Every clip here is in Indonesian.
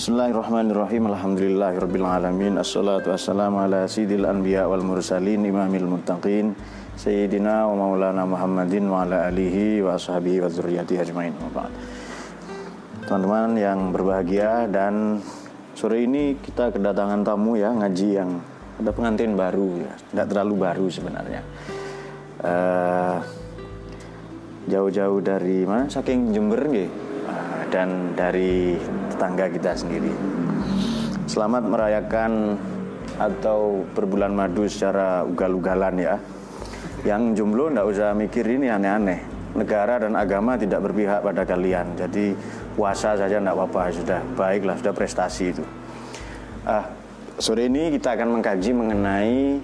Bismillahirrahmanirrahim. Alhamdulillahirabbil alamin. Assalatu wassalamu ala sayyidil anbiya wal mursalin imamil muttaqin sayyidina wa maulana Muhammadin wa ala alihi wa ashabihi wa dzurriyyatihi ajmain. Teman-teman yang berbahagia dan sore ini kita kedatangan tamu ya ngaji yang ada pengantin baru ya, tidak terlalu baru sebenarnya. Uh, jauh-jauh dari mana? Saking Jember nggih. Uh, dan dari tetangga kita sendiri. Selamat merayakan atau berbulan madu secara ugal-ugalan ya. Yang jomblo ndak usah mikir ini aneh-aneh. Negara dan agama tidak berpihak pada kalian. Jadi puasa saja ndak apa-apa sudah baiklah sudah prestasi itu. Ah, sore ini kita akan mengkaji mengenai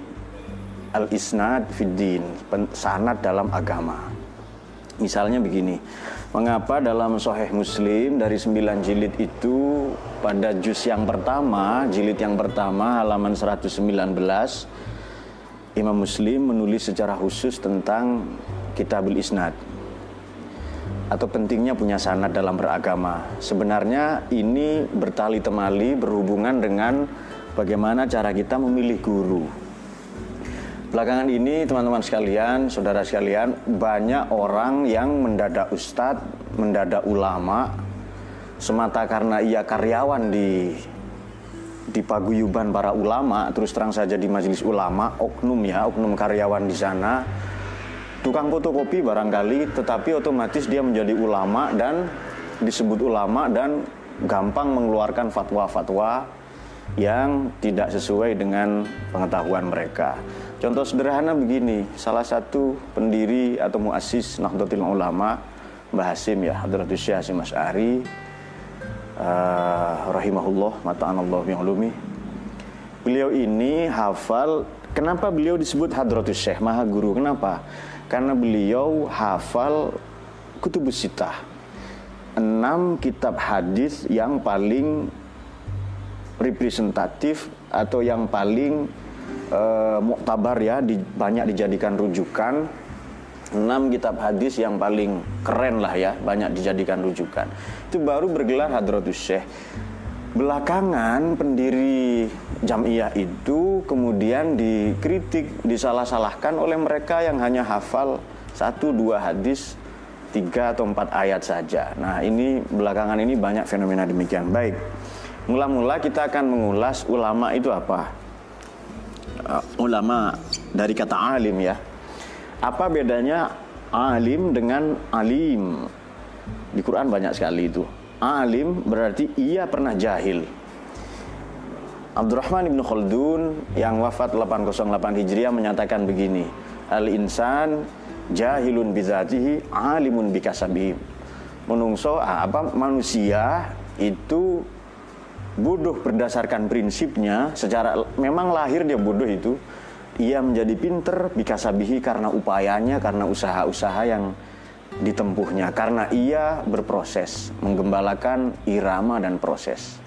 al-isnad fiddin, sanad dalam agama. Misalnya begini, Mengapa dalam Sahih Muslim dari sembilan jilid itu pada juz yang pertama, jilid yang pertama halaman 119 Imam Muslim menulis secara khusus tentang Kitabul Isnad atau pentingnya punya sanad dalam beragama. Sebenarnya ini bertali temali berhubungan dengan bagaimana cara kita memilih guru. Belakangan ini teman-teman sekalian, saudara sekalian, banyak orang yang mendadak ustadz, mendadak ulama semata karena ia karyawan di di paguyuban para ulama, terus terang saja di majelis ulama, oknum ya, oknum karyawan di sana, tukang fotokopi barangkali, tetapi otomatis dia menjadi ulama dan disebut ulama dan gampang mengeluarkan fatwa-fatwa yang tidak sesuai dengan pengetahuan mereka. Contoh sederhana begini, salah satu pendiri atau muassis Nahdlatul Ulama, Mbah Hasim ya, Hadratus Syekh Hasim Asy'ari uh, rahimahullah mata'anallahu bi'ulumi. Beliau ini hafal Kenapa beliau disebut Hadratus Syekh Maha Guru? Kenapa? Karena beliau hafal kutubus sitah. Enam kitab hadis yang paling representatif atau yang paling uh, muktabar ya di, banyak dijadikan rujukan. Enam kitab hadis yang paling keren lah ya banyak dijadikan rujukan. Itu baru bergelar Hadratus Syekh. Belakangan pendiri Jamiyah itu kemudian dikritik disalah-salahkan oleh mereka yang hanya hafal satu dua hadis tiga atau empat ayat saja. Nah ini belakangan ini banyak fenomena demikian. Baik mula-mula kita akan mengulas ulama itu apa ulama dari kata alim ya. Apa bedanya alim dengan alim? Di Quran banyak sekali itu. Alim berarti ia pernah jahil. Abdurrahman ibn Khaldun yang wafat 808 Hijriah menyatakan begini, Al-insan jahilun bizatihi alimun bikasabihi. Menungso ah, apa manusia itu bodoh berdasarkan prinsipnya secara memang lahir dia bodoh itu ia menjadi pinter bikasabihi karena upayanya karena usaha-usaha yang ditempuhnya karena ia berproses menggembalakan irama dan proses.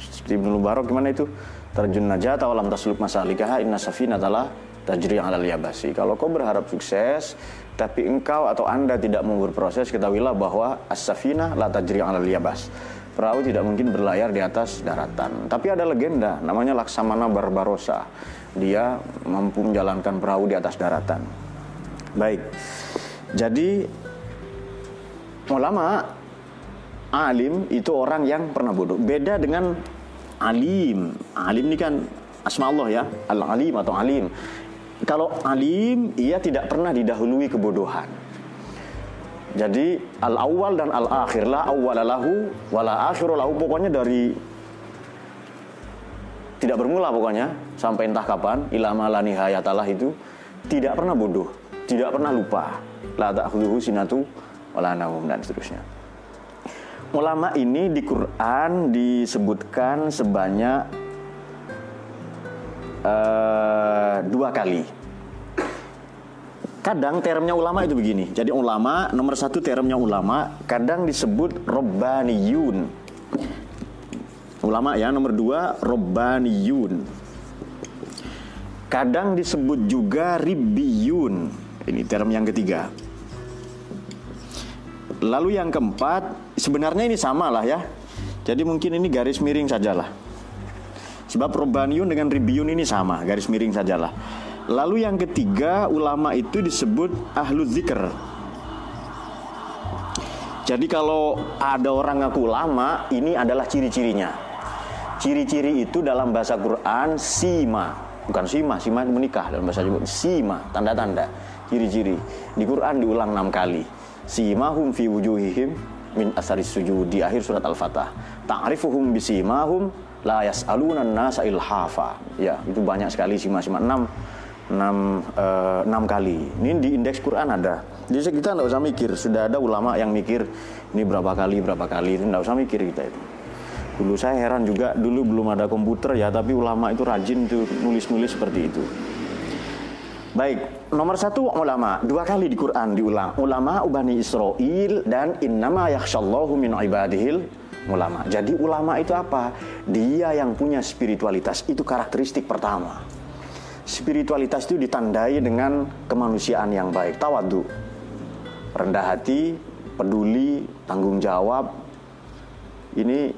Seperti Ibnu Mubarak gimana itu? Terjun najat awalam tasluk masalikah inna safina adalah tajri alal yabasi. Kalau kau berharap sukses tapi engkau atau anda tidak mau berproses ketahuilah bahwa as-safina la tajri alal yabas perahu tidak mungkin berlayar di atas daratan. Tapi ada legenda namanya Laksamana Barbarossa. Dia mampu menjalankan perahu di atas daratan. Baik. Jadi ulama alim itu orang yang pernah bodoh. Beda dengan alim. Alim ini kan asma Allah ya, al-alim atau alim. Kalau alim, ia tidak pernah didahului kebodohan. Jadi al awal dan al akhir lah awalalahu wala akhiru pokoknya dari tidak bermula pokoknya sampai entah kapan ilama la nihayatalah itu tidak pernah bodoh, tidak pernah lupa. La ta'khudhuhu sinatu wala naum dan seterusnya. Ulama ini di Quran disebutkan sebanyak uh, dua kali kadang termnya ulama itu begini. Jadi ulama nomor satu termnya ulama kadang disebut robbaniyun. Ulama ya nomor dua robbaniyun. Kadang disebut juga ribiyun. Ini term yang ketiga. Lalu yang keempat sebenarnya ini sama lah ya. Jadi mungkin ini garis miring sajalah. Sebab Robaniun dengan Ribiun ini sama, garis miring sajalah. Lalu yang ketiga, ulama itu disebut ahlu zikr. Jadi kalau ada orang ngaku ulama, ini adalah ciri-cirinya. Ciri-ciri itu dalam bahasa Quran sima, bukan sima, sima menikah dalam bahasa Jawa. Sima, tanda-tanda, ciri-ciri. Di Quran diulang enam kali. Simahum fi wujuhihim min asaris sujud di akhir surat Al-Fatah. Ta'rifuhum bisimahum la yas'aluna nasa ilhafa. Ya, itu banyak sekali sima-sima enam enam uh, enam kali. Ini di indeks Quran ada. Jadi kita tidak usah mikir. Sudah ada ulama yang mikir ini berapa kali berapa kali. Tidak usah mikir kita itu. Dulu saya heran juga, dulu belum ada komputer ya, tapi ulama itu rajin tuh nulis-nulis seperti itu. Baik, nomor satu ulama dua kali di Quran diulang ulama ubani Israel dan innama yakhshallahu min ibadihil ulama. Jadi ulama itu apa? Dia yang punya spiritualitas itu karakteristik pertama. Spiritualitas itu ditandai dengan kemanusiaan yang baik, tawadu, rendah hati, peduli, tanggung jawab. Ini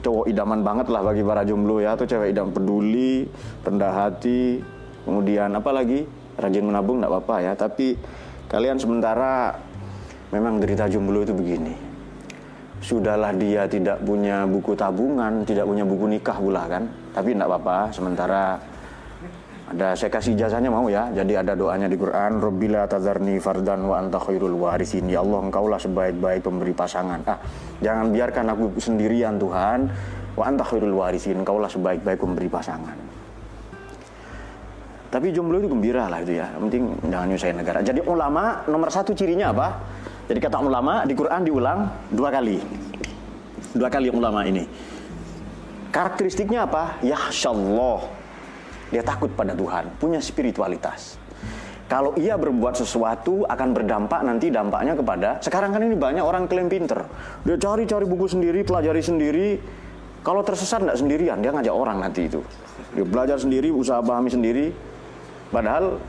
cowok idaman banget lah bagi para jomblo ya, atau cewek idam peduli, rendah hati, kemudian apa lagi? rajin menabung tidak apa-apa ya tapi kalian sementara memang derita jomblo itu begini sudahlah dia tidak punya buku tabungan tidak punya buku nikah pula kan tapi tidak apa-apa sementara ada saya kasih jasanya mau ya jadi ada doanya di Quran Robbila tazarni fardan wa anta khairul warisin ya Allah engkaulah sebaik-baik pemberi pasangan ah jangan biarkan aku sendirian Tuhan wa anta khairul warisin engkaulah sebaik-baik pemberi pasangan tapi jomblo itu gembira lah itu ya. Yang penting jangan nyusahin negara. Jadi ulama nomor satu cirinya apa? Jadi kata ulama di Quran diulang dua kali. Dua kali ulama ini. Karakteristiknya apa? Yahsyallah. Dia takut pada Tuhan, punya spiritualitas. Kalau ia berbuat sesuatu akan berdampak nanti dampaknya kepada sekarang kan ini banyak orang klaim pinter. Dia cari-cari buku sendiri, pelajari sendiri. Kalau tersesat tidak sendirian, dia ngajak orang nanti itu. Dia belajar sendiri, usaha pahami sendiri, Padahal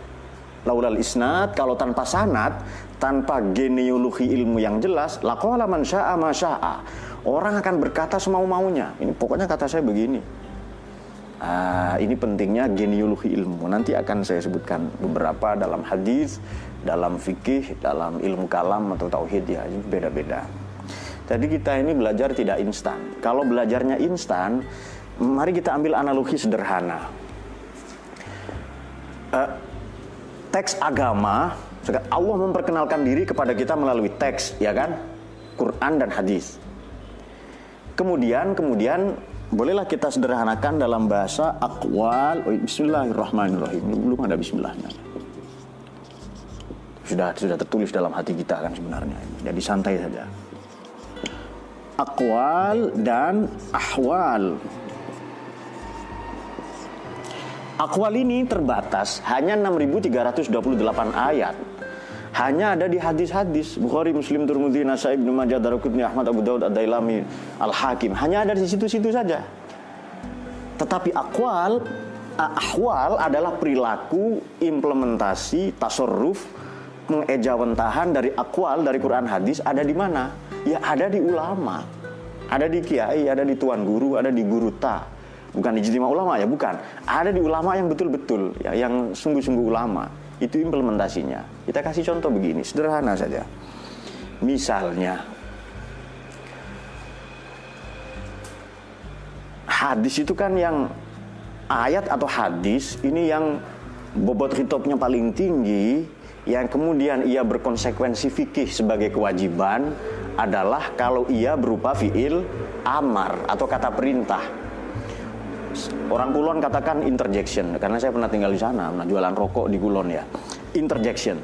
laulal isnad kalau tanpa sanad, tanpa genealogi ilmu yang jelas, laqala man syaa ma syaa. Orang akan berkata semau-maunya. Ini pokoknya kata saya begini. Ah, ini pentingnya genealogi ilmu. Nanti akan saya sebutkan beberapa dalam hadis, dalam fikih, dalam ilmu kalam atau tauhid ya, beda-beda. Jadi kita ini belajar tidak instan. Kalau belajarnya instan, mari kita ambil analogi sederhana uh, teks agama Allah memperkenalkan diri kepada kita melalui teks ya kan Quran dan hadis kemudian kemudian bolehlah kita sederhanakan dalam bahasa akwal. Oh, Bismillahirrahmanirrahim. Belum ada Bismillahnya. Sudah sudah tertulis dalam hati kita kan sebenarnya. Jadi santai saja. Akwal dan ahwal. Akwal ini terbatas hanya 6328 ayat. Hanya ada di hadis-hadis Bukhari, Muslim, Turmudi, Nasai, Ibnu Majah, Daruqutni, Ahmad, Abu Daud, Ad-Dailami, Al-Hakim. Hanya ada di situ-situ saja. Tetapi akwal, ahwal adalah perilaku, implementasi, tasorruf, mengejawentahan dari akwal, dari Quran hadis ada di mana? Ya ada di ulama. Ada di kiai, ada di tuan guru, ada di guru ta bukan ijtima ulama ya bukan ada di ulama yang betul-betul ya yang sungguh-sungguh ulama itu implementasinya. Kita kasih contoh begini sederhana saja. Misalnya hadis itu kan yang ayat atau hadis ini yang bobot hitopnya paling tinggi yang kemudian ia berkonsekuensi fikih sebagai kewajiban adalah kalau ia berupa fiil amar atau kata perintah Orang Kulon katakan interjection karena saya pernah tinggal di sana, pernah jualan rokok di Kulon ya. Interjection.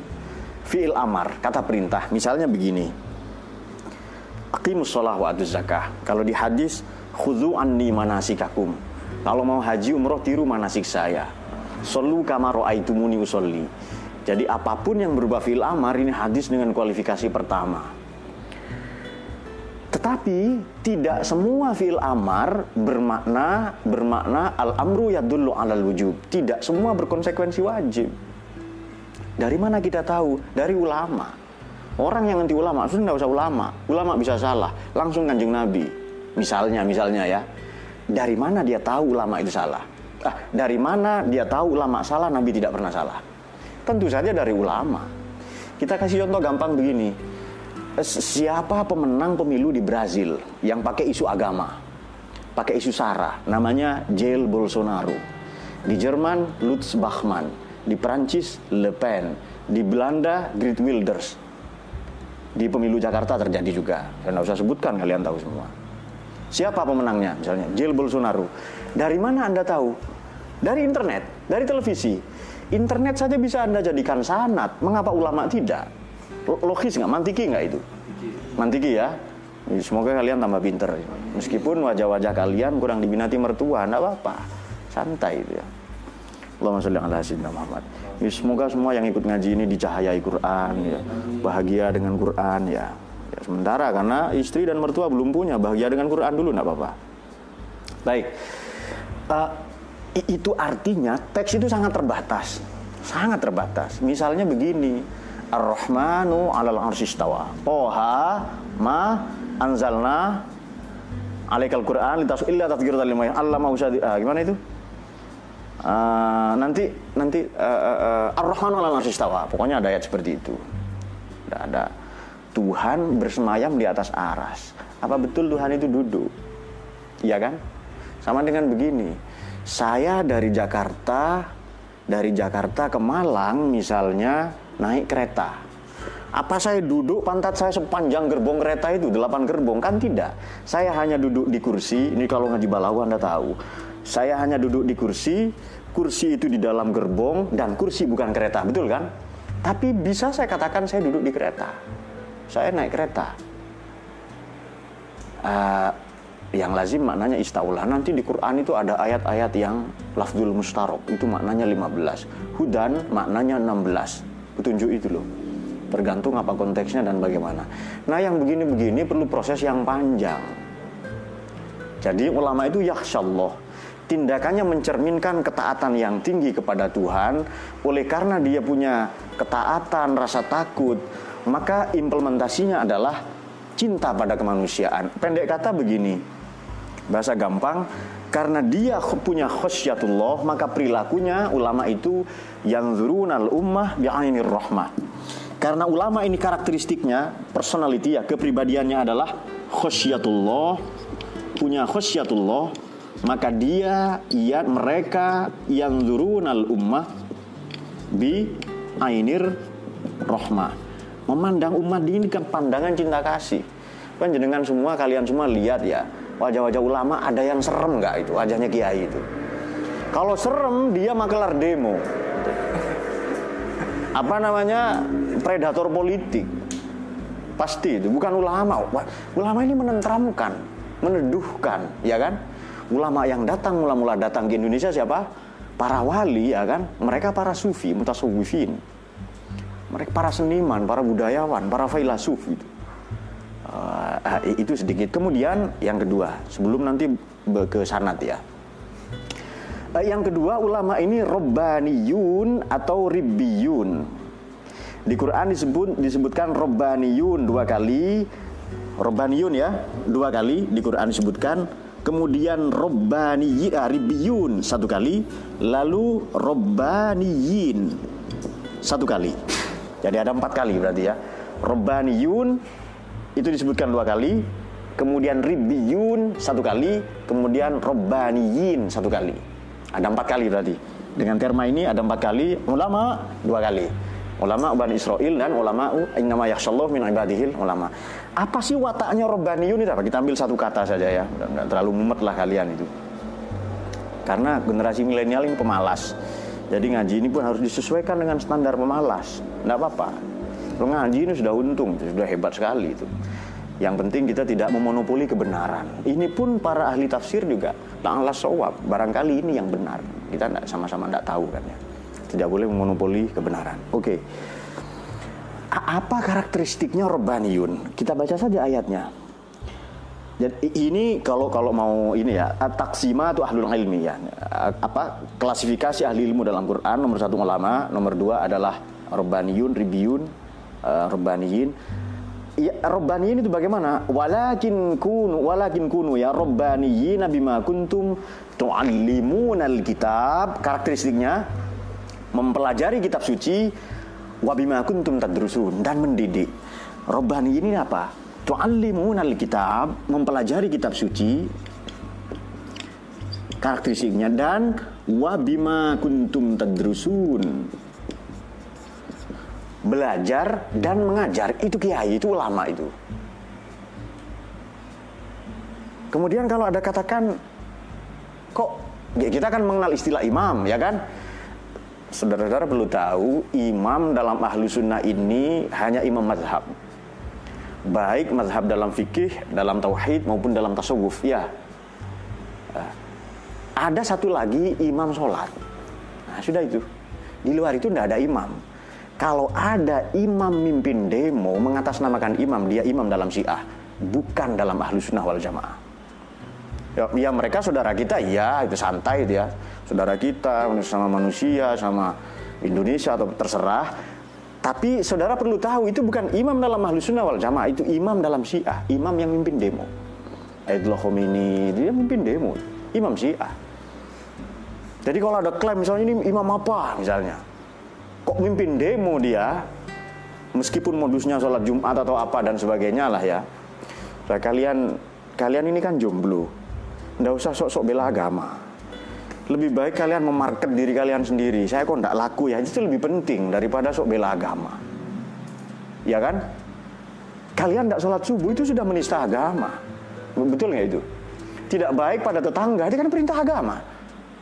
Fi'il amar, kata perintah. Misalnya begini. Aqimus sholah wa zakah. Kalau di hadis khudhu anni manasikakum. Kalau mau haji umroh tiru manasik saya. Solu kamaro aitumuni usolli. Jadi apa pun yang berubah fi'il amar ini hadis dengan kualifikasi pertama tetapi tidak semua fi'il amar bermakna bermakna al-amru yadullu alal wujub. Tidak semua berkonsekuensi wajib. Dari mana kita tahu? Dari ulama. Orang yang anti ulama, sudah tidak usah ulama. Ulama bisa salah. Langsung kanjeng Nabi. Misalnya, misalnya ya, dari mana dia tahu ulama itu salah? Ah, dari mana dia tahu ulama salah, Nabi tidak pernah salah? Tentu saja dari ulama. Kita kasih contoh gampang begini. Siapa pemenang pemilu di Brazil yang pakai isu agama? Pakai isu SARA, namanya Jail Bolsonaro. Di Jerman, Lutz Bachmann. Di Prancis, Le Pen. Di Belanda, Geert Wilders. Di pemilu Jakarta terjadi juga. Saya nggak usah sebutkan, kalian tahu semua. Siapa pemenangnya? Misalnya, Jail Bolsonaro. Dari mana Anda tahu? Dari internet, dari televisi. Internet saja bisa Anda jadikan sanat. Mengapa ulama tidak? Logis nggak? Mantiki nggak itu? Mantiki ya. Semoga kalian tambah pinter. Meskipun wajah-wajah kalian kurang diminati mertua, enggak apa-apa. Santai itu ya. Allahumma sholli ala sayyidina Muhammad. Ya, semoga semua yang ikut ngaji ini dicahayai Quran ya. Bahagia dengan Quran ya. ya. Sementara karena istri dan mertua belum punya, bahagia dengan Quran dulu enggak apa-apa. Baik. Uh, itu artinya teks itu sangat terbatas. Sangat terbatas. Misalnya begini, Ar-Rahmanu 'alal arsyistawa. Toha ma anzalna alaikal Qur'an litas illa tadhkiratan lil Allah mau uh, gimana itu? Uh, nanti nanti uh, uh, Ar-Rahmanu 'alal arsyistawa. Pokoknya ada ayat seperti itu. Tidak ada. Tuhan bersemayam di atas aras. Apa betul Tuhan itu duduk? Iya kan? Sama dengan begini saya dari Jakarta, dari Jakarta ke Malang misalnya naik kereta. Apa saya duduk pantat saya sepanjang gerbong kereta itu, delapan gerbong? Kan tidak. Saya hanya duduk di kursi, ini kalau ngaji balawu Anda tahu. Saya hanya duduk di kursi, kursi itu di dalam gerbong, dan kursi bukan kereta, betul kan? Tapi bisa saya katakan saya duduk di kereta. Saya naik kereta. Uh, yang lazim maknanya istaulah. Nanti di Quran itu ada ayat-ayat yang lafzul mustarok, itu maknanya 15. Hudan maknanya 16. Petunjuk itu loh. Tergantung apa konteksnya dan bagaimana. Nah yang begini-begini perlu proses yang panjang. Jadi ulama itu yakhsyallah. Tindakannya mencerminkan ketaatan yang tinggi kepada Tuhan. Oleh karena dia punya ketaatan, rasa takut, maka implementasinya adalah cinta pada kemanusiaan. Pendek kata begini, Bahasa gampang, karena dia punya khasyatullah, maka perilakunya ulama itu yang zurunal ummah bi'ainir rahmah. Karena ulama ini karakteristiknya, personality ya, kepribadiannya adalah khasyatullah, punya khasyatullah, maka dia, ia, mereka yang zurunal ummah bi ainir rahmah. Memandang umat ini kan pandangan cinta kasih. Kan jenengan semua, kalian semua lihat ya, wajah-wajah ulama ada yang serem nggak itu wajahnya kiai itu? Kalau serem dia makelar demo. Apa namanya? Predator politik. Pasti itu bukan ulama. Ulama ini menenteramkan meneduhkan ya kan? Ulama yang datang mula-mula datang ke Indonesia siapa? Para wali ya kan? Mereka para sufi mutasawwifin. Mereka para seniman para budayawan para filsuf itu uh, itu sedikit. Kemudian yang kedua, sebelum nanti ke sanat ya. Uh, yang kedua ulama ini robbaniyun atau ribbiyun. Di Quran disebut disebutkan robbaniyun dua kali. Robbaniyun ya, dua kali di Quran disebutkan. Kemudian robbaniyi ah, ribbiyun satu kali, lalu robbaniyin satu kali. Jadi ada empat kali berarti ya. Robbaniyun itu disebutkan dua kali kemudian ribiyun satu kali kemudian robbaniyin satu kali. Ada empat kali berarti. Dengan terma ini ada empat kali ulama dua kali. Ulama Bani Israel dan ulama innama yakhsyallahu min ibadihil ulama. Apa sih wataknya robbaniyun itu? Apa? Kita ambil satu kata saja ya. Tidak terlalu mumet lah kalian itu. Karena generasi milenial ini pemalas. Jadi ngaji ini pun harus disesuaikan dengan standar pemalas. Tidak apa-apa ngaji ini sudah untung, sudah hebat sekali itu. Yang penting kita tidak memonopoli kebenaran. Ini pun para ahli tafsir juga ta'ala sawab. Barangkali ini yang benar. Kita sama-sama tidak tahu kan ya. Tidak boleh memonopoli kebenaran. Oke. Okay. Apa karakteristiknya Rabbaniyun? Kita baca saja ayatnya. Dan ini kalau kalau mau ini ya taksima atau ahlul ilmi ya apa klasifikasi ahli ilmu dalam Quran nomor satu ulama nomor dua adalah Rabbaniyun Ribiyun uh, Rabbaniyin ya Rabbaniyin itu bagaimana? Walakin kunu walakin kunu ya Rabbaniyina bima kuntum tu'allimuna alkitab. Karakteristiknya mempelajari kitab suci wa bima kuntum tadrusun dan mendidik. Rabbani ini apa? Tu'allimuna alkitab, mempelajari kitab suci karakteristiknya dan wa bima kuntum tadrusun belajar dan mengajar. Itu kiai itu ulama itu. Kemudian kalau ada katakan kok ya kita kan mengenal istilah imam ya kan? Saudara-saudara perlu tahu imam dalam ahlu sunnah ini hanya imam mazhab. Baik mazhab dalam fikih dalam tauhid maupun dalam tasawuf ya. Ada satu lagi imam sholat. Nah sudah itu. Di luar itu tidak ada imam kalau ada imam mimpin demo mengatasnamakan imam, dia imam dalam syiah, bukan dalam ahlu sunnah wal jamaah. Ya, ya mereka saudara kita, ya itu santai dia, saudara kita sama manusia, sama Indonesia atau terserah. Tapi saudara perlu tahu itu bukan imam dalam ahlu sunnah wal jamaah, itu imam dalam syiah, imam yang mimpin demo. Ayatullah Khomeini, dia mimpin demo, imam syiah. Jadi kalau ada klaim misalnya ini imam apa misalnya, kok mimpin demo dia? Meskipun modusnya sholat Jumat atau apa dan sebagainya lah ya. Nah, kalian kalian ini kan jomblo. Nggak usah sok-sok bela agama. Lebih baik kalian memarket diri kalian sendiri. Saya kok nggak laku ya? Itu lebih penting daripada sok bela agama. Ya kan? Kalian tidak sholat subuh itu sudah menista agama. Betul nggak itu? Tidak baik pada tetangga. Itu kan perintah agama.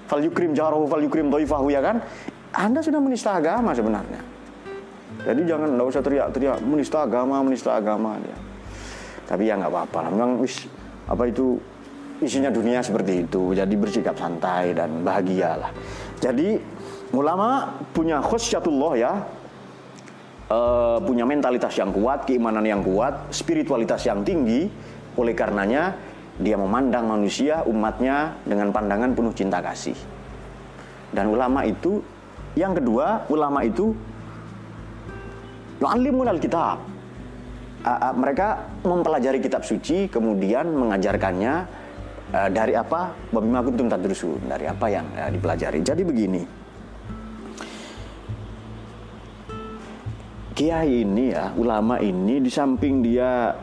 Fal yukrim jarahu fal yukrim doifahu ya kan anda sudah menista agama sebenarnya. Jadi jangan nggak usah teriak-teriak menista agama, menista agama dia. Tapi ya nggak apa-apa. Memang wis apa itu isinya dunia seperti itu. Jadi bersikap santai dan bahagia lah. Jadi ulama punya khusyatullah ya. Uh, punya mentalitas yang kuat, keimanan yang kuat, spiritualitas yang tinggi. Oleh karenanya dia memandang manusia, umatnya dengan pandangan penuh cinta kasih. Dan ulama itu yang kedua, ulama itu yu'allimun al-kitab. Mereka mempelajari kitab suci kemudian mengajarkannya uh, dari apa? Wabima kuntum tadrusun, dari apa yang uh, dipelajari. Jadi begini. Kiai ini ya, ulama ini di samping dia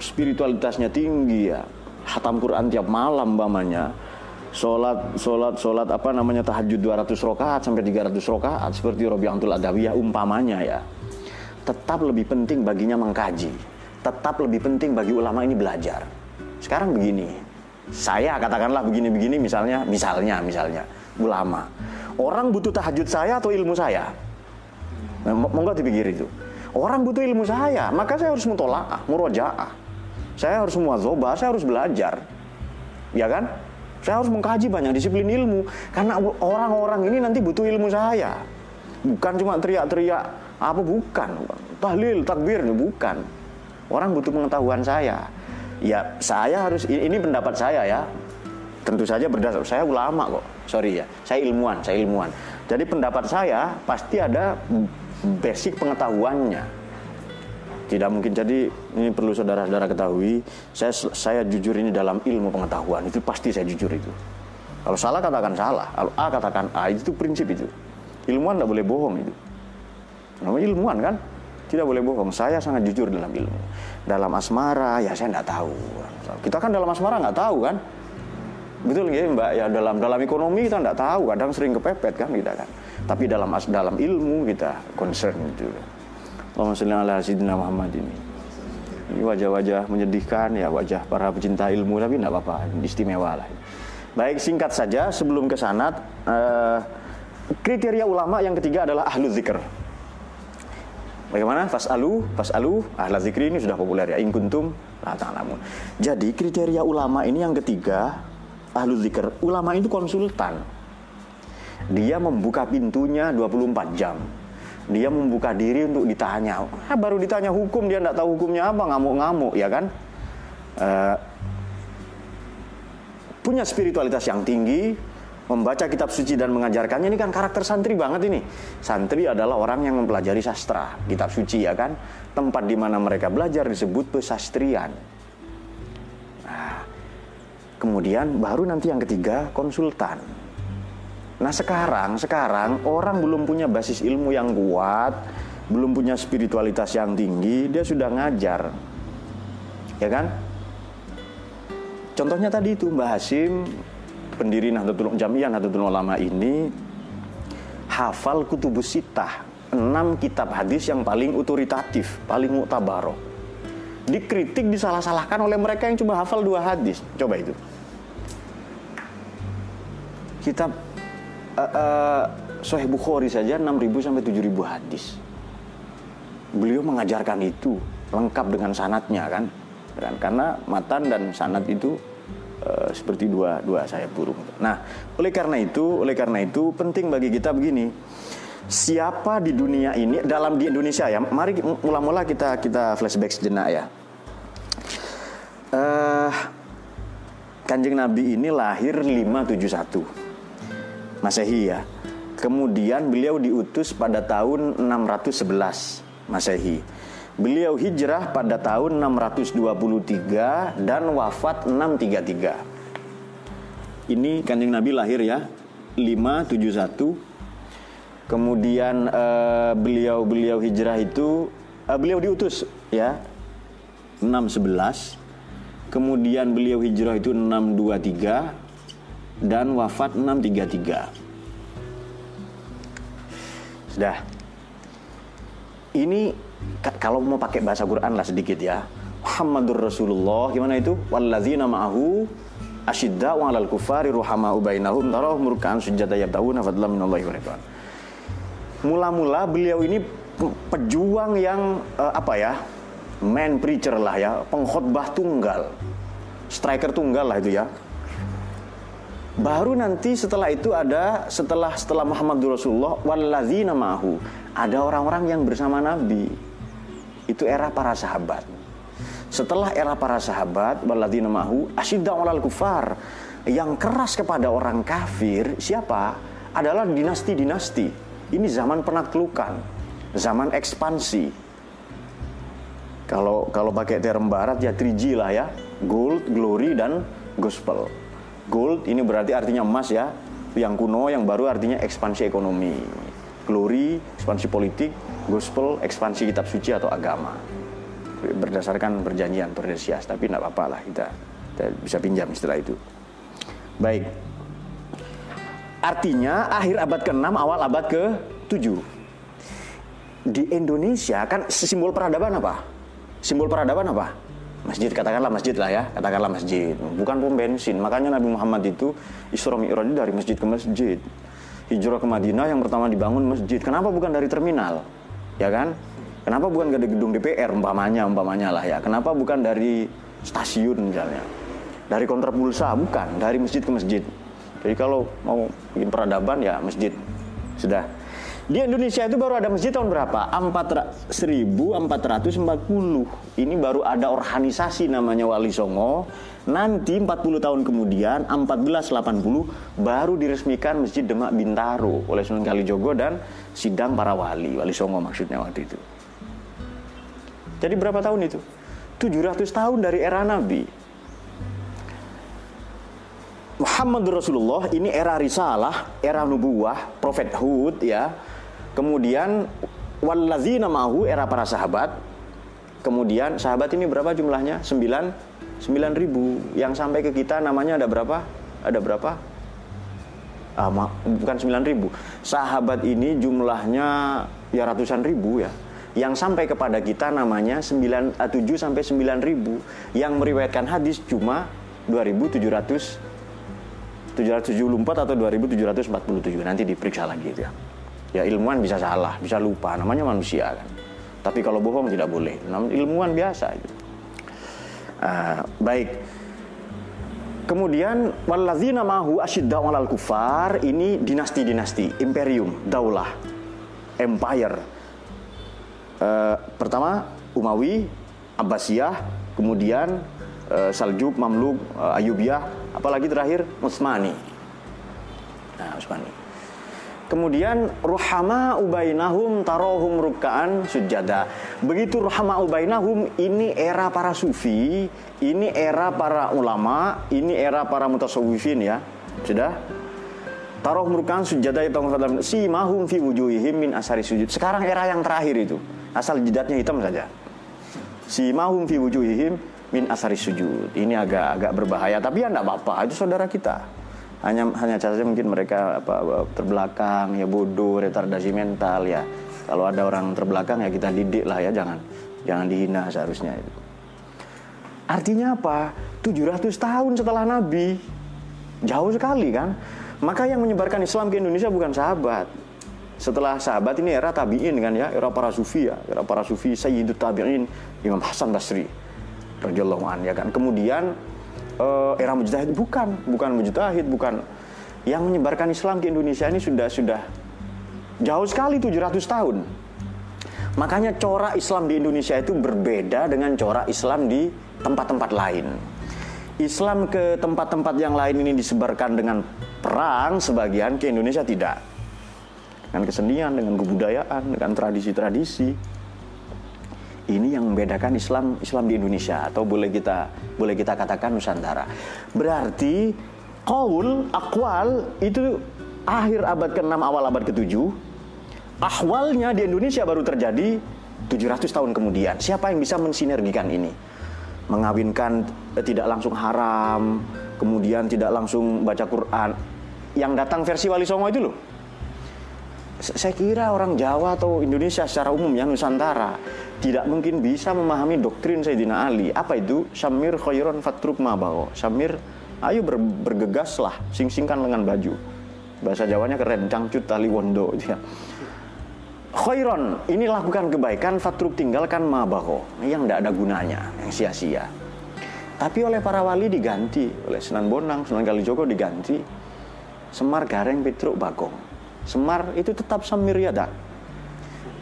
spiritualitasnya tinggi ya, hatam Quran tiap malam bamanya sholat sholat sholat apa namanya tahajud 200 rokaat sampai 300 rokaat seperti Robi'atul Adawiyah umpamanya ya. Tetap lebih penting baginya mengkaji. Tetap lebih penting bagi ulama ini belajar. Sekarang begini saya katakanlah begini-begini misalnya misalnya misalnya ulama. Orang butuh tahajud saya atau ilmu saya? Nah, monggo dipikir itu. Orang butuh ilmu saya maka saya harus mutolaah murojaah. Saya harus muadzobah saya harus belajar. Ya kan saya harus mengkaji banyak disiplin ilmu karena orang-orang ini nanti butuh ilmu saya. Bukan cuma teriak-teriak apa bukan, tahlil, takbir bukan. Orang butuh pengetahuan saya. Ya, saya harus ini pendapat saya ya. Tentu saja berdasar saya ulama kok. Sorry ya, saya ilmuwan, saya ilmuwan. Jadi pendapat saya pasti ada basic pengetahuannya tidak mungkin. Jadi ini perlu saudara-saudara ketahui saya saya jujur ini dalam ilmu pengetahuan. Itu pasti saya jujur itu. Kalau salah katakan salah. Kalau A katakan A. Itu prinsip itu. Ilmuwan tidak boleh bohong itu. Namanya ilmuwan kan? Tidak boleh bohong. Saya sangat jujur dalam ilmu. Dalam asmara ya saya tidak tahu. Kita kan dalam asmara nggak tahu kan? Betul nggak mbak? Ya dalam dalam ekonomi kita tidak tahu. Kadang sering kepepet kan kita kan? Tapi dalam dalam ilmu kita concern itu. Allahumma salli ala sayyidina Muhammad ini. Ini wajah-wajah menyedihkan ya wajah para pecinta ilmu tapi tidak apa-apa istimewa lah. Baik singkat saja sebelum ke sana uh, kriteria ulama yang ketiga adalah ahlu zikr. Bagaimana? Fas'alu, fas'alu, ahla zikri ini sudah populer ya. In kuntum la ta'lamun. Jadi kriteria ulama ini yang ketiga, ahlu zikr. Ulama itu konsultan. Dia membuka pintunya 24 jam dia membuka diri untuk ditanya. Ah, baru ditanya hukum dia tidak tahu hukumnya apa ngamuk-ngamuk ya kan? Uh, punya spiritualitas yang tinggi, membaca kitab suci dan mengajarkannya ini kan karakter santri banget ini. Santri adalah orang yang mempelajari sastra, kitab suci ya kan. Tempat di mana mereka belajar disebut pesastrian. Nah, kemudian baru nanti yang ketiga konsultan. Nah sekarang, sekarang orang belum punya basis ilmu yang kuat, belum punya spiritualitas yang tinggi, dia sudah ngajar. Ya kan? Contohnya tadi itu Mbah Hasim pendiri Nahdlatul Jamiah Nahdlatul Ulama ini hafal kutubus sitah, enam kitab hadis yang paling otoritatif, paling muktabaroh. Dikritik, disalah-salahkan oleh mereka yang cuma hafal dua hadis. Coba itu. Kitab uh, uh, Sahih Bukhari saja 6.000 sampai 7.000 hadis. Beliau mengajarkan itu lengkap dengan sanatnya kan. Karena matan dan sanat itu Eh, seperti dua dua sayap burung. Nah, oleh karena itu, oleh karena itu penting bagi kita begini. Siapa di dunia ini dalam di Indonesia ya? Mari mula-mula kita kita flashback sejenak ya. Uh, Kanjeng Nabi ini lahir 571 Masehi ya. Kemudian beliau diutus pada tahun 611 Masehi. Beliau hijrah pada tahun 623 dan wafat 633. Ini Kanjeng Nabi lahir ya 571. Kemudian uh, beliau beliau hijrah itu uh, beliau diutus ya 611. Kemudian beliau hijrah itu 623 dan wafat 633. Sudah. Ini kalau mau pakai bahasa Quran lah sedikit ya. Muhammadur Rasulullah gimana itu? Walladzina ma'ahu asyidda wa 'alal kufari ruhama'u bainahum tarahum ruk'an sujada yabtahuna fadlan minallahi wa ridwan. Mula-mula beliau ini pejuang yang uh, apa ya? Man preacher lah ya, pengkhotbah tunggal. Striker tunggal lah itu ya. Baru nanti setelah itu ada setelah setelah Muhammad Rasulullah walladzina ma'ahu ada orang-orang yang bersama Nabi itu era para sahabat. Setelah era para sahabat, waladina mahu asyidda walal kufar. Yang keras kepada orang kafir siapa? Adalah dinasti-dinasti. Ini zaman penaklukan, zaman ekspansi. Kalau kalau pakai term barat ya 3G lah ya. Gold, glory dan gospel. Gold ini berarti artinya emas ya. Yang kuno, yang baru artinya ekspansi ekonomi. Glory, ekspansi politik, gospel, ekspansi kitab suci atau agama. Berdasarkan perjanjian Tordesias, tapi tidak apa-apa lah kita, kita bisa pinjam istilah itu. Baik. Artinya akhir abad ke-6 awal abad ke-7. Di Indonesia kan simbol peradaban apa? Simbol peradaban apa? Masjid, katakanlah masjid lah ya, katakanlah masjid. Bukan pom bensin. Makanya Nabi Muhammad itu Isra Mi'raj dari masjid ke masjid. Hijrah ke Madinah yang pertama dibangun masjid. Kenapa bukan dari terminal? ya kan? Kenapa bukan dari gedung DPR umpamanya umpamanya lah ya? Kenapa bukan dari stasiun misalnya? Dari kontrapulsa bukan, dari masjid ke masjid. Jadi kalau mau bikin peradaban ya masjid. Sudah. Di Indonesia itu baru ada masjid tahun berapa? 1440. Ini baru ada organisasi namanya Wali Songo. Nanti 40 tahun kemudian 1480 baru diresmikan Masjid Demak Bintaro oleh Sunan Kalijogo dan sidang para wali, Wali Songo maksudnya waktu itu. Jadi berapa tahun itu? 700 tahun dari era Nabi. Muhammad Rasulullah ini era risalah, era nubuah, prophethood ya Kemudian wallazina ma'hu era para sahabat. Kemudian sahabat ini berapa jumlahnya? 9 9 ribu. Yang sampai ke kita namanya ada berapa? Ada berapa? Ah, ma bukan 9 ribu. Sahabat ini jumlahnya ya ratusan ribu ya. Yang sampai kepada kita namanya 9, 7 ah, sampai 9 ribu. Yang meriwayatkan hadis cuma 2700 774 atau 2747 nanti diperiksa lagi itu ya. Ya ilmuwan bisa salah, bisa lupa, namanya manusia kan. Tapi kalau bohong tidak boleh. Namun ilmuwan biasa itu. Uh, baik. Kemudian walladzina mahu asyidda walal kufar ini dinasti-dinasti, imperium, daulah, empire. Uh, pertama Umawi, Abbasiyah, kemudian uh, Saljuk, Mamluk, uh, Ayubiyah, apalagi terakhir Utsmani. Nah, Usmani. Kemudian ruhama ubainahum tarohum rukkaan sujada. Begitu ruhama ubainahum ini era para sufi, ini era para ulama, ini era para mutasawwifin ya. Sudah? Tarohum rukkaan sujada itu si mahum fi wujuhihim min asari sujud. Sekarang era yang terakhir itu. Asal jidatnya hitam saja. Si mahum fi wujuhihim min asari sujud. Ini agak agak berbahaya, tapi ya enggak apa-apa, itu saudara kita hanya hanya saja mungkin mereka apa terbelakang ya bodoh retardasi mental ya. Kalau ada orang terbelakang ya kita didik lah ya. Jangan jangan dihina seharusnya itu. Artinya apa? 700 tahun setelah Nabi. Jauh sekali kan? Maka yang menyebarkan Islam ke Indonesia bukan sahabat. Setelah sahabat ini era tabiin kan ya? Era para sufi ya? Era para sufi Sayyidut tabiin Imam Hasan Basri radhiyallahu ya kan? Kemudian uh, era mujtahid bukan, bukan mujtahid, bukan yang menyebarkan Islam ke Indonesia ini sudah sudah jauh sekali 700 tahun. Makanya corak Islam di Indonesia itu berbeda dengan corak Islam di tempat-tempat lain. Islam ke tempat-tempat yang lain ini disebarkan dengan perang sebagian ke Indonesia tidak. Dengan kesenian, dengan kebudayaan, dengan tradisi-tradisi ini yang membedakan Islam Islam di Indonesia atau boleh kita boleh kita katakan Nusantara. Berarti kaul akwal itu akhir abad ke-6 awal abad ke-7 ahwalnya di Indonesia baru terjadi 700 tahun kemudian. Siapa yang bisa mensinergikan ini? Mengawinkan eh, tidak langsung haram, kemudian tidak langsung baca Quran. Yang datang versi Wali Songo itu loh saya kira orang Jawa atau Indonesia secara umum ya Nusantara tidak mungkin bisa memahami doktrin Sayyidina Ali. Apa itu? Samir khairon fatruk mabaho. Samir, ayo ber, bergegaslah, sing-singkan lengan baju. Bahasa Jawanya keren, cangcut tali wondo. Ya. Khairon, ini lakukan kebaikan, fatruk tinggalkan mabaho. Yang tidak ada gunanya, yang sia-sia. Tapi oleh para wali diganti, oleh Sunan Bonang, Sunan Kalijogo diganti. Semar Gareng Petruk Bagong Semar itu tetap samiriada.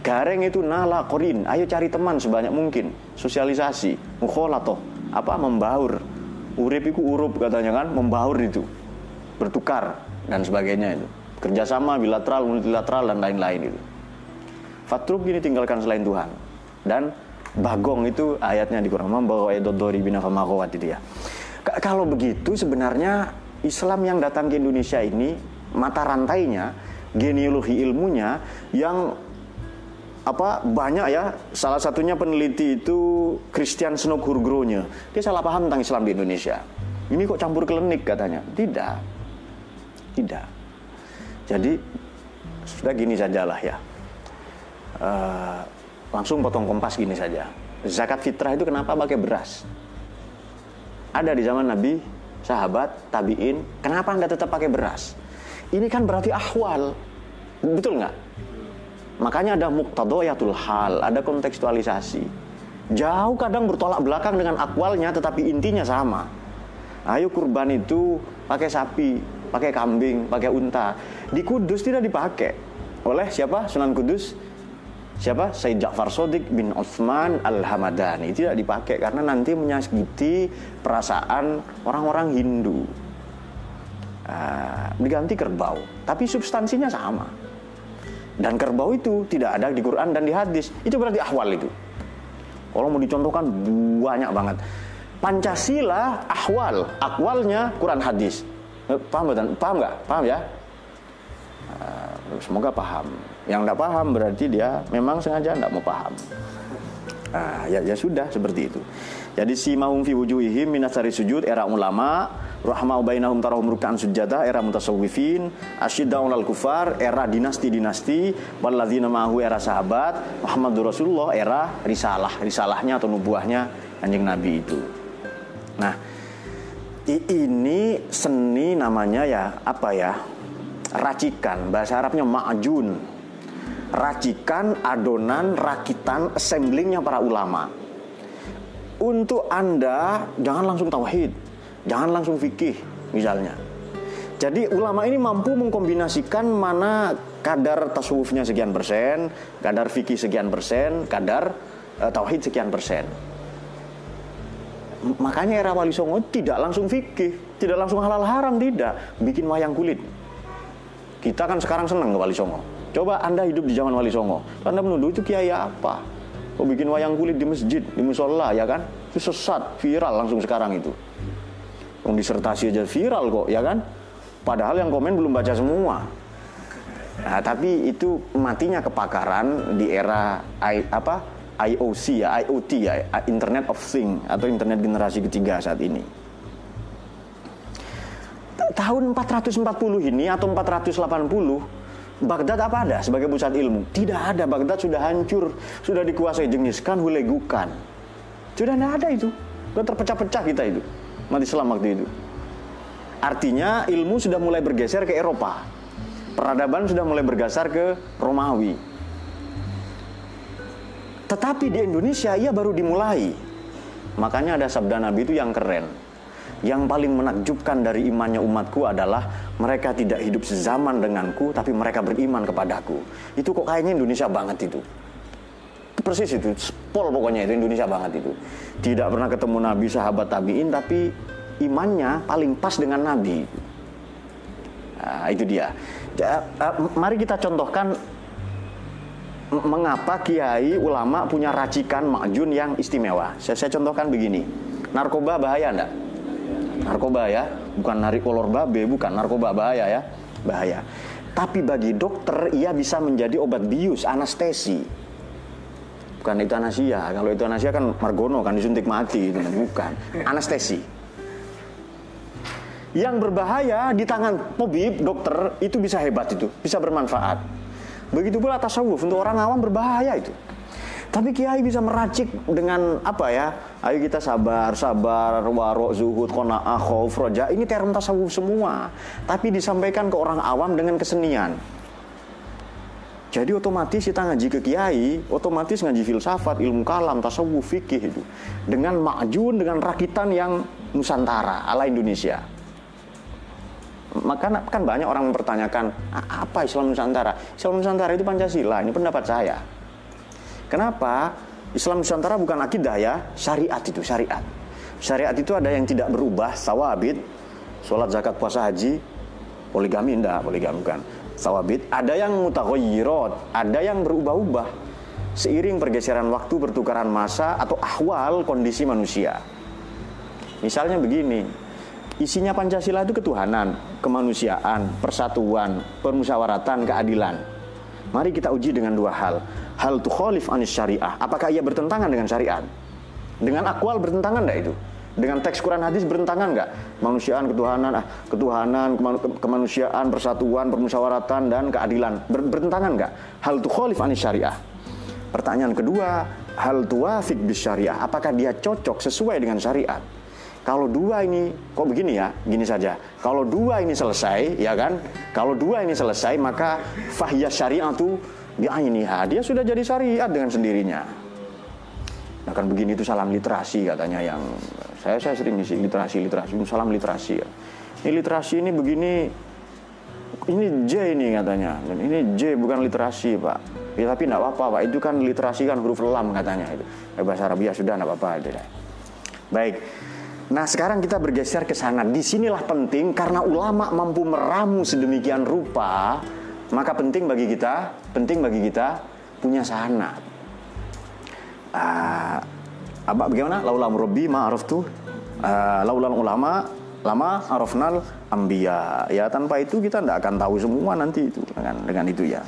Gareng itu nala korin. Ayo cari teman sebanyak mungkin. Sosialisasi. Mukholato. Apa? Membaur. Urip itu urup katanya kan. Membaur itu. Bertukar. Dan sebagainya itu. Kerjasama bilateral, multilateral, dan lain-lain itu. Fatruk ini tinggalkan selain Tuhan. Dan bagong itu ayatnya di Quran. Membawa edodori binafamahowat itu ya. Kalau begitu sebenarnya Islam yang datang ke Indonesia ini mata rantainya genealogi ilmunya yang apa banyak ya. Salah satunya peneliti itu Christian Snogurgronya dia salah paham tentang Islam di Indonesia. Ini kok campur klinik katanya. Tidak. Tidak. Jadi sudah gini sajalah ya. Uh, langsung potong kompas gini saja. Zakat fitrah itu kenapa pakai beras? Ada di zaman Nabi sahabat tabiin kenapa nggak tetap pakai beras ini kan berarti ahwal. Betul nggak? Makanya ada muktadoyatul hal, ada kontekstualisasi. Jauh kadang bertolak belakang dengan akwalnya tetapi intinya sama. Ayo kurban itu pakai sapi, pakai kambing, pakai unta. Di Kudus tidak dipakai. Oleh siapa? Sunan Kudus. Siapa? Said Ja'far Sodik bin Uthman Al-Hamadani. Tidak dipakai karena nanti menyakiti perasaan orang-orang Hindu uh, diganti kerbau, tapi substansinya sama. Dan kerbau itu tidak ada di Quran dan di hadis. Itu berarti ahwal itu. Kalau mau dicontohkan banyak banget. Pancasila ahwal, akwalnya Quran hadis. Eh, paham betul? Paham nggak? Paham ya? Uh, semoga paham. Yang tidak paham berarti dia memang sengaja tidak mau paham. Uh, ya, ya sudah seperti itu. Jadi si mahum fi wujuhihim minasari sujud era ulama rahmau bainahum tarahum ruk'an sujada era mutasawwifin asyiddaun al kufar era dinasti-dinasti walladzina ma'ahu era sahabat Muhammadur Rasulullah era risalah risalahnya atau nubuahnya anjing Nabi itu. Nah ini seni namanya ya apa ya racikan bahasa Arabnya ma'jun. Racikan adonan rakitan assemblingnya para ulama. Untuk anda jangan langsung tauhid Jangan langsung fikih misalnya. Jadi ulama ini mampu mengkombinasikan mana kadar tasawufnya sekian persen, kadar fikih sekian persen, kadar uh, tauhid sekian persen. Makanya era Wali Songo tidak langsung fikih, tidak langsung halal haram tidak, bikin wayang kulit. Kita kan sekarang senang ke Wali Songo. Coba Anda hidup di zaman Wali Songo. Anda menuduh itu kiai apa? Kok bikin wayang kulit di masjid, di musola ya kan? Itu sesat, viral langsung sekarang itu. Yang disertasi aja viral kok, ya kan? Padahal yang komen belum baca semua. Nah, tapi itu matinya kepakaran di era I, apa IOC ya, IoT ya, Internet of Things atau Internet generasi ketiga saat ini. Tahun 440 ini atau 480 Baghdad apa ada sebagai pusat ilmu? Tidak ada, Baghdad sudah hancur, sudah dikuasai Genghis Khan, Hulegukan. Sudah tidak ada itu. Sudah terpecah-pecah kita itu. Mati Islam waktu itu. Artinya ilmu sudah mulai bergeser ke Eropa. Peradaban sudah mulai bergeser ke Romawi. Tetapi di Indonesia ia baru dimulai. Makanya ada sabda Nabi itu yang keren. Yang paling menakjubkan dari imannya umatku adalah mereka tidak hidup sezaman denganku, tapi mereka beriman kepadaku. Itu kok kayaknya Indonesia banget itu. Persis itu, pol pokoknya itu Indonesia banget itu. Tidak pernah ketemu Nabi, sahabat tabiin, tapi imannya paling pas dengan Nabi. Nah, itu dia. Eh, mari kita contohkan mengapa kiai ulama punya racikan makjun yang istimewa. Saya, saya contohkan begini. Narkoba bahaya enggak? narkoba ya, bukan narik kolor babe, bukan narkoba bahaya ya, bahaya. Tapi bagi dokter ia bisa menjadi obat bius, anestesi. Bukan anasia Kalau itu anasia kan margono kan disuntik mati itu bukan. Anestesi. Yang berbahaya di tangan tabib dokter itu bisa hebat itu, bisa bermanfaat. Begitu pula tasawuf untuk orang awam berbahaya itu. Tapi kiai bisa meracik dengan apa ya? Ayo kita sabar, sabar, warok, zuhud, kona'ah, khauf, roja. Ini term tasawuf semua. Tapi disampaikan ke orang awam dengan kesenian. Jadi otomatis kita ngaji ke kiai, otomatis ngaji filsafat, ilmu kalam, tasawuf, fikih itu. Dengan makjun, dengan rakitan yang Nusantara, ala Indonesia. Maka kan banyak orang mempertanyakan, apa Islam Nusantara? Islam Nusantara itu Pancasila, ini pendapat saya. Kenapa? Islam Nusantara bukan akidah ya, syariat itu, syariat. Syariat itu ada yang tidak berubah, sawabit, sholat, zakat, puasa, haji, poligami enggak, poligami bukan. Sawabit, ada yang mutaghayyirat, ada yang berubah-ubah. Seiring pergeseran waktu, pertukaran masa atau ahwal kondisi manusia. Misalnya begini, isinya Pancasila itu ketuhanan, kemanusiaan, persatuan, permusyawaratan, keadilan. Mari kita uji dengan dua hal hal khalif anis syariah. Apakah ia bertentangan dengan syariat? Dengan akwal bertentangan enggak itu? Dengan teks Quran hadis bertentangan enggak? Manusiaan, ketuhanan, ah, ketuhanan, kemanusiaan, persatuan, permusyawaratan dan keadilan ber bertentangan enggak? Hal khalif anis syariah. Pertanyaan kedua, hal tuwafik bis syariah. Apakah dia cocok sesuai dengan syariat? Kalau dua ini kok begini ya, gini saja. Kalau dua ini selesai, ya kan? Kalau dua ini selesai, maka fahiyah syariatu bi'ainiha dia sudah jadi syariat dengan sendirinya nah kan begini itu salam literasi katanya yang saya saya sering isi literasi literasi. Salam literasi ya. Ini literasi ini begini ini J ini katanya. Dan ini J bukan literasi pak. Ya tapi tidak apa-apa pak. Itu kan literasi kan huruf lam katanya itu. Ya, bahasa Arabia sudah tidak apa-apa itu baik. Nah sekarang kita bergeser ke sana. Di sinilah penting karena ulama mampu meramu sedemikian rupa maka penting bagi kita, penting bagi kita punya sanad. Uh, apa bagaimana? Laulam Rabbi ma'aruf tuh uh, laulan ulama lama arafnal ambia ya tanpa itu kita tidak akan tahu semua nanti itu dengan dengan itu ya.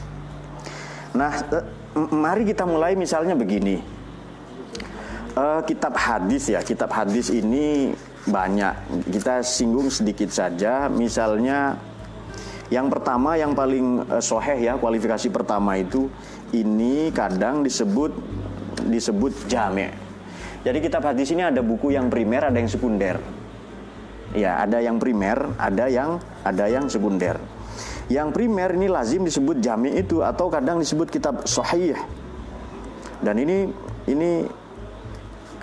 Nah uh, mari kita mulai misalnya begini. Uh, kitab hadis ya kitab hadis ini banyak. Kita singgung sedikit saja. Misalnya yang pertama yang paling soheh ya kualifikasi pertama itu ini kadang disebut disebut jame. Jadi kitab hadis ini ada buku yang primer, ada yang sekunder. Ya, ada yang primer, ada yang ada yang sekunder. Yang primer ini lazim disebut jami itu atau kadang disebut kitab sahih. Dan ini ini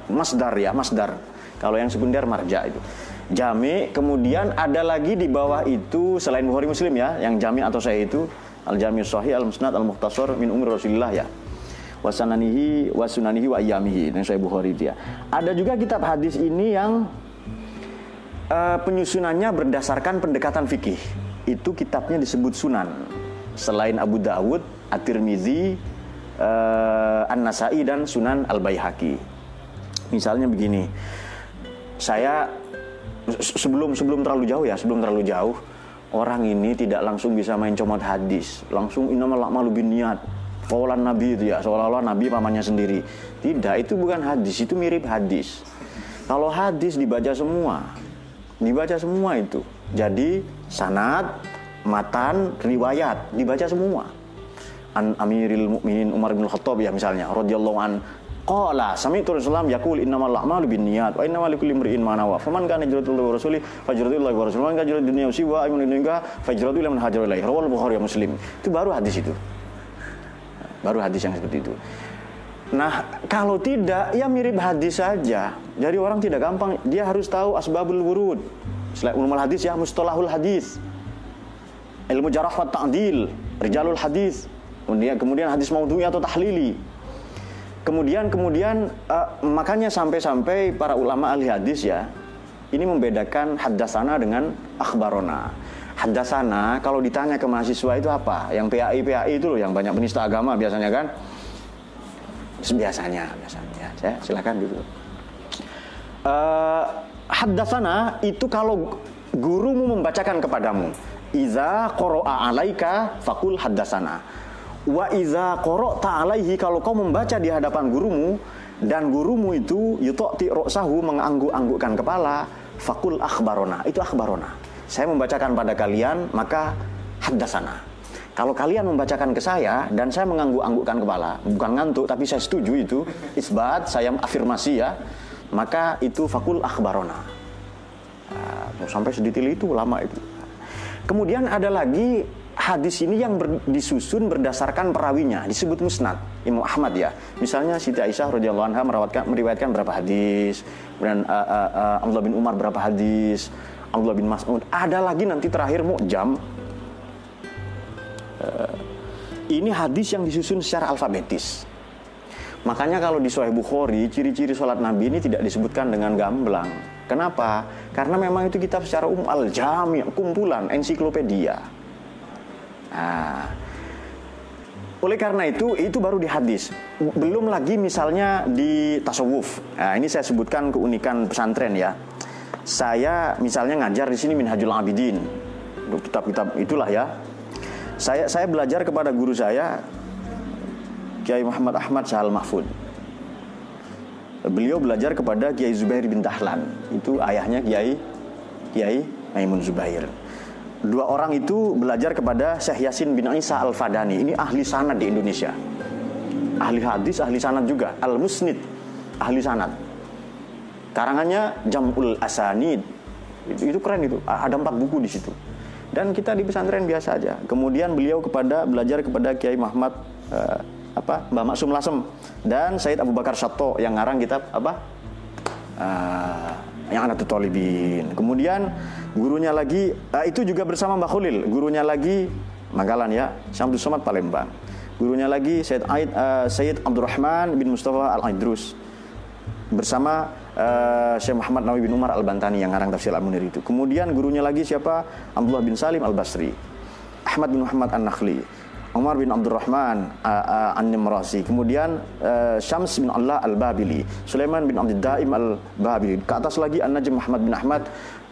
masdar ya, masdar. Kalau yang sekunder marja itu. Jami, kemudian ada lagi di bawah itu selain Bukhari Muslim ya, yang jami atau saya itu Al Jami Sahih Al Musnad Al Muhtasar min Umur Rasulillah ya. Wasananihi wasunanihi wa iyamihi dan saya Bukhari dia. Ada juga kitab hadis ini yang uh, penyusunannya berdasarkan pendekatan fikih. itu kitabnya disebut Sunan. Selain Abu Dawud, At-Tirmizi, uh, An-Nasai dan Sunan Al-Baihaqi. Misalnya begini. Saya sebelum sebelum terlalu jauh ya, sebelum terlalu jauh, orang ini tidak langsung bisa main comot hadis, langsung inamal malu bin niat. Kaulan Nabi itu ya, seolah-olah Nabi pamannya sendiri. Tidak, itu bukan hadis, itu mirip hadis. Kalau hadis dibaca semua, dibaca semua itu. Jadi sanad, matan, riwayat dibaca semua. An Amiril Mukminin Umar bin Khattab ya misalnya radhiyallahu an Qala sami'tu Rasulullah yaqul innamal a'malu binniyat wa innamal likulli imri'in ma nawa. Faman kana hijratuhu wa rasuli fajratuhu ila wa rasulih. Man kana hijratuhu dunya usiba aymun dunya fajratuhu ila man hajara ilaihi. Rawal Bukhari Muslim. Itu baru hadis itu. Baru hadis yang seperti itu. Nah, kalau tidak, ya mirip hadis saja. Jadi orang tidak gampang, dia harus tahu asbabul wurud. Selain ulumul hadis ya, mustalahul hadis. Ilmu jarah wa ta'dil, rijalul hadis. Kemudian kemudian hadis maudhu'i atau tahlili Kemudian kemudian uh, makanya sampai-sampai para ulama ahli hadis ya ini membedakan haddasana dengan akhbarona. Haddasana kalau ditanya ke mahasiswa itu apa? Yang PAI PAI itu loh yang banyak penista agama biasanya kan? Biasanya biasanya. Ya, silakan dulu. Uh, haddasana itu kalau gurumu membacakan kepadamu. Iza qara'a alaika fakul haddasana Wa iza qara'ta alaihi kalau kau membaca di hadapan gurumu dan gurumu itu yutati roksahu mengangguk-anggukkan kepala, fakul akhbarona. Itu akhbarona. Saya membacakan pada kalian, maka haddasana. Kalau kalian membacakan ke saya dan saya mengangguk-anggukkan kepala, bukan ngantuk tapi saya setuju itu, isbat, saya afirmasi ya, maka itu fakul akhbarona. Nah, sampai sedetail itu lama itu. Kemudian ada lagi hadis ini yang ber, disusun berdasarkan perawinya disebut musnad Imam Ahmad ya misalnya Siti Aisyah radhiyallahu anha meriwayatkan berapa hadis dan uh, uh, uh, Abdullah bin Umar berapa hadis Abdullah bin Mas'ud ada lagi nanti terakhir jam uh, ini hadis yang disusun secara alfabetis makanya kalau di Sahih Bukhari ciri-ciri sholat Nabi ini tidak disebutkan dengan gamblang kenapa karena memang itu kitab secara umum al-jami kumpulan ensiklopedia Nah, oleh karena itu, itu baru di hadis. Belum lagi misalnya di tasawuf. Nah, ini saya sebutkan keunikan pesantren ya. Saya misalnya ngajar di sini Minhajul Abidin. Kitab-kitab itulah ya. Saya saya belajar kepada guru saya Kiai Muhammad Ahmad Sahal Mahfud. Beliau belajar kepada Kiai Zubair bin Tahlan. Itu ayahnya Kiai Kiai Maimun Zubair. Dua orang itu belajar kepada Syekh Yasin bin Isa Al-Fadani. Ini ahli sanad di Indonesia. Ahli hadis, ahli sanad juga. Al-Musnid, ahli sanad. Karangannya Jamul Asanid. Itu, keren itu. Ada empat buku di situ. Dan kita di pesantren biasa aja. Kemudian beliau kepada belajar kepada Kiai Muhammad uh, apa Mbah Maksum Lasem dan Said Abu Bakar Sato yang ngarang kitab apa uh, yang anak Tolibin. Kemudian gurunya lagi uh, itu juga bersama Mbak Khulil. Gurunya lagi Magalan ya, Syamsul Somad Palembang. Gurunya lagi Said Aid uh, Abdurrahman bin Mustafa Al Aidrus bersama uh, Syekh Muhammad Nawawi bin Umar Al Bantani yang ngarang tafsir Al Munir itu. Kemudian gurunya lagi siapa? Abdullah bin Salim Al Basri. Ahmad bin Muhammad An Nakhli. Umar bin Abdurrahman uh, uh, An-Nimrasi, kemudian uh, Syams bin Allah Al-Babili, Sulaiman bin Abdul Daim Al-Babili, ke atas lagi An-Najm Muhammad bin Ahmad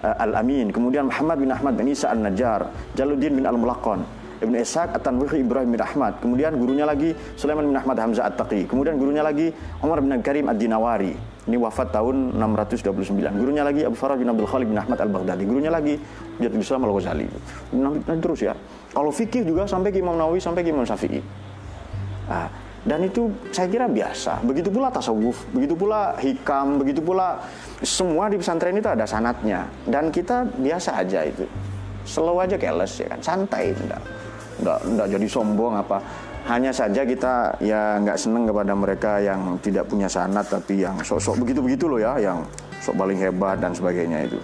uh, Al-Amin, kemudian Muhammad bin Ahmad bin Isa An-Najjar, Jaluddin bin Al-Mulaqan, Ibn Ishaq At-Tanwihi Ibrahim bin Ahmad, kemudian gurunya lagi Sulaiman bin Ahmad Hamzah At-Taqi, kemudian gurunya lagi Umar bin Karim Ad-Dinawari, ini wafat tahun 629. Gurunya lagi Abu Farah bin Abdul Khalid bin Ahmad Al-Baghdadi. Gurunya lagi Jadul Islam Al-Ghazali. Nanti, terus ya. Kalau fikih juga sampai ke Imam Nawawi sampai ke Imam Syafi'i. Nah, dan itu saya kira biasa. Begitu pula tasawuf, begitu pula hikam, begitu pula semua di pesantren itu ada sanatnya. Dan kita biasa aja itu. Slow aja keles ya kan, santai enggak. Enggak, enggak jadi sombong apa. Hanya saja kita ya nggak seneng kepada mereka yang tidak punya sanat tapi yang sok-sok begitu-begitu loh ya, yang sok paling hebat dan sebagainya itu.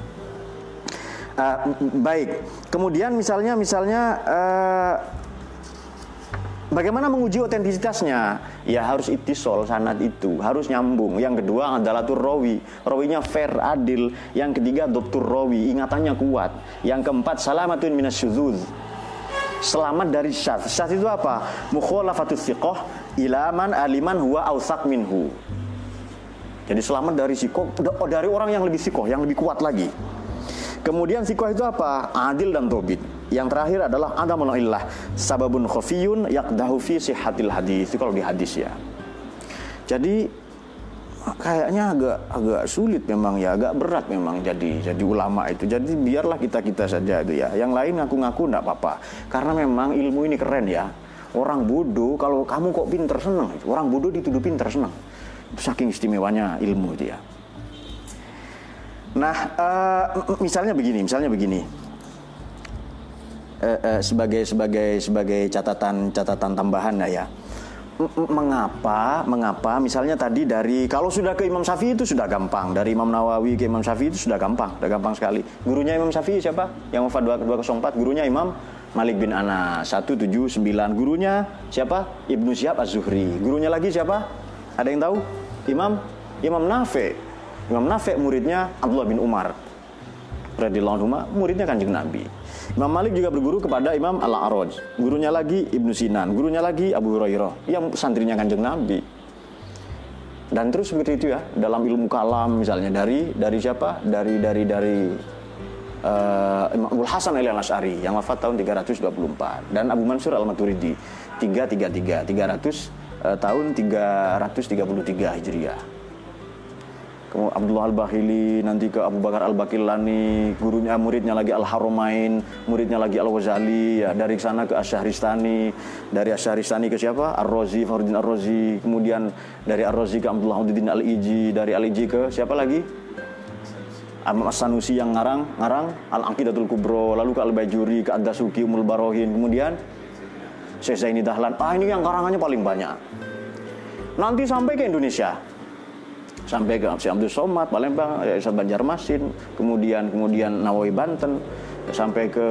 Uh, baik. Kemudian misalnya misalnya uh, Bagaimana menguji otentisitasnya? Ya harus itisol sanad itu, harus nyambung. Yang kedua adalah tur rawi, rawinya fair, adil. Yang ketiga dokter rawi, ingatannya kuat. Yang keempat salamatun minas syuzuz. Selamat dari syaz. Syaz itu apa? Mukhalafatus siqoh ilaman aliman huwa ausak minhu. Jadi selamat dari sikoh, dari orang yang lebih sikoh, yang lebih kuat lagi. Kemudian sikoh itu apa? Adil dan tobit. Yang terakhir adalah adamun illah sababun khafiyun yaqdahu fi sihhatil hadis. Itu kalau di hadis ya. Jadi kayaknya agak agak sulit memang ya, agak berat memang jadi jadi ulama itu. Jadi biarlah kita-kita saja itu ya. Yang lain ngaku-ngaku enggak apa-apa. Karena memang ilmu ini keren ya. Orang bodoh kalau kamu kok pinter senang. Orang bodoh dituduh pinter senang. Saking istimewanya ilmu itu ya. Nah, uh, misalnya begini, misalnya begini uh, uh, sebagai sebagai sebagai catatan catatan tambahan ya. Mengapa? Mengapa? Misalnya tadi dari kalau sudah ke Imam Syafi'i itu sudah gampang. Dari Imam Nawawi ke Imam Syafi'i itu sudah gampang. Sudah gampang sekali. Gurunya Imam Syafi'i siapa? Yang wafat 204 gurunya Imam Malik bin Anas. 179 gurunya siapa? Ibnu Syihab Az-Zuhri. Gurunya lagi siapa? Ada yang tahu? Imam? Imam Nafe Imam Nafe muridnya Abdullah bin Umar. Radhiyallahu anhu muridnya Kanjeng Nabi Imam Malik juga berguru kepada Imam Al-A'raj. Gurunya lagi Ibnu Sinan, gurunya lagi Abu Hurairah yang santrinya Kanjeng Nabi. Dan terus seperti itu ya, dalam ilmu kalam misalnya dari dari siapa? Dari dari dari uh, Imam Abdul Hasan al Ash'ari yang wafat tahun 324 dan Abu Mansur Al-Maturidi 333 300 uh, tahun 333 Hijriah. Kemudian Abdullah Al-Bahili, nanti ke Abu Bakar Al-Bakilani, gurunya muridnya lagi Al-Haromain, muridnya lagi Al-Ghazali, ya dari sana ke Asyahristani, dari Asyahristani ke siapa? Ar-Razi, Fahrudin Ar-Razi, kemudian dari Ar-Razi ke Abdullah Hamduddin Al-Iji, dari Al-Iji ke siapa lagi? Ahmad Sanusi yang ngarang, ngarang Al-Aqidatul Kubro, lalu ke Al-Bajuri, ke Ad-Dasuki, Umul Barohin, kemudian Syekh Zaini Dahlan. Ah ini yang karangannya paling banyak. Nanti sampai ke Indonesia sampai ke Abdul Somad Palembang, Yayasan Banjarmasin, kemudian kemudian Nawawi Banten, sampai ke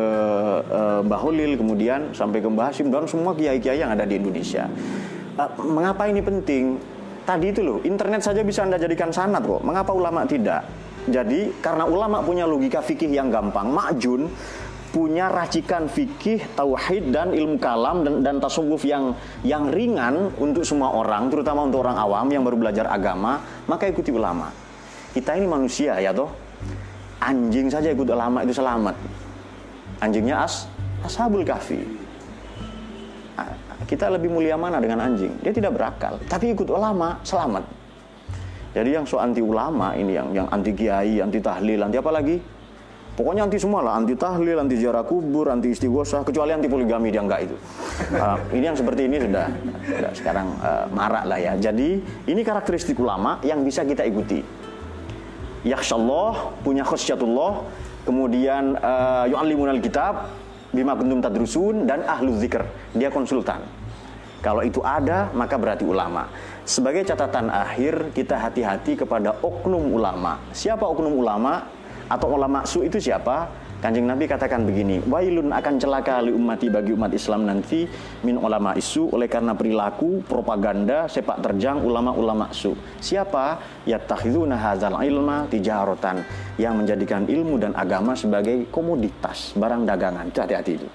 uh, Mbah kemudian sampai ke Mbah Hasim dan semua kiai-kiai yang ada di Indonesia. Uh, mengapa ini penting? Tadi itu loh, internet saja bisa Anda jadikan sanat kok. Mengapa ulama tidak? Jadi karena ulama punya logika fikih yang gampang, makjun, punya racikan fikih, tauhid dan ilmu kalam dan, dan tasawuf yang yang ringan untuk semua orang, terutama untuk orang awam yang baru belajar agama, maka ikuti ulama. Kita ini manusia ya toh. Anjing saja ikut ulama itu selamat. Anjingnya as ashabul kahfi. Kita lebih mulia mana dengan anjing? Dia tidak berakal, tapi ikut ulama selamat. Jadi yang so anti ulama ini yang yang anti kiai, anti tahlil, anti apa lagi? Pokoknya anti semua lah, anti tahlil, anti ziarah kubur, anti istighosah, kecuali anti poligami dia enggak itu. Uh, ini yang seperti ini sudah, sudah sekarang uh, marak lah ya. Jadi ini karakteristik ulama yang bisa kita ikuti. Yakhsyallah, punya khusyatullah, kemudian uh, yu'allimunal kitab, bima kuntum tadrusun, dan ahlu zikr. Dia konsultan. Kalau itu ada, maka berarti ulama. Sebagai catatan akhir, kita hati-hati kepada oknum ulama. Siapa oknum ulama? Atau ulama su itu siapa? Kanjeng Nabi katakan begini, wailun akan celaka li ummati bagi umat Islam nanti min ulama isu oleh karena perilaku, propaganda, sepak terjang ulama-ulama su. Siapa? Yattakhiduna hadzal ilma tijaratan yang menjadikan ilmu dan agama sebagai komoditas, barang dagangan. Hati-hati itu.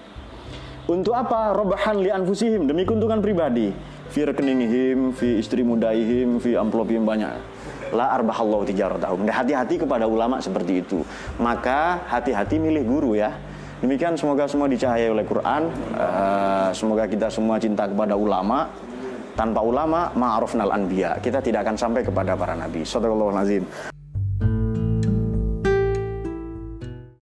Untuk apa? Robahan li anfusihim, demi keuntungan pribadi. Fi rekeningihim, fi istri mudaihim, fi amplopihim banyak la arbahallahu tijaratahum. Hati-hati kepada ulama seperti itu. Maka hati-hati milih guru ya. Demikian semoga semua dicahayai oleh Quran. Uh, semoga kita semua cinta kepada ulama. Tanpa ulama, ma'arufnal anbiya. Kita tidak akan sampai kepada para nabi. Sadaqallahu azim.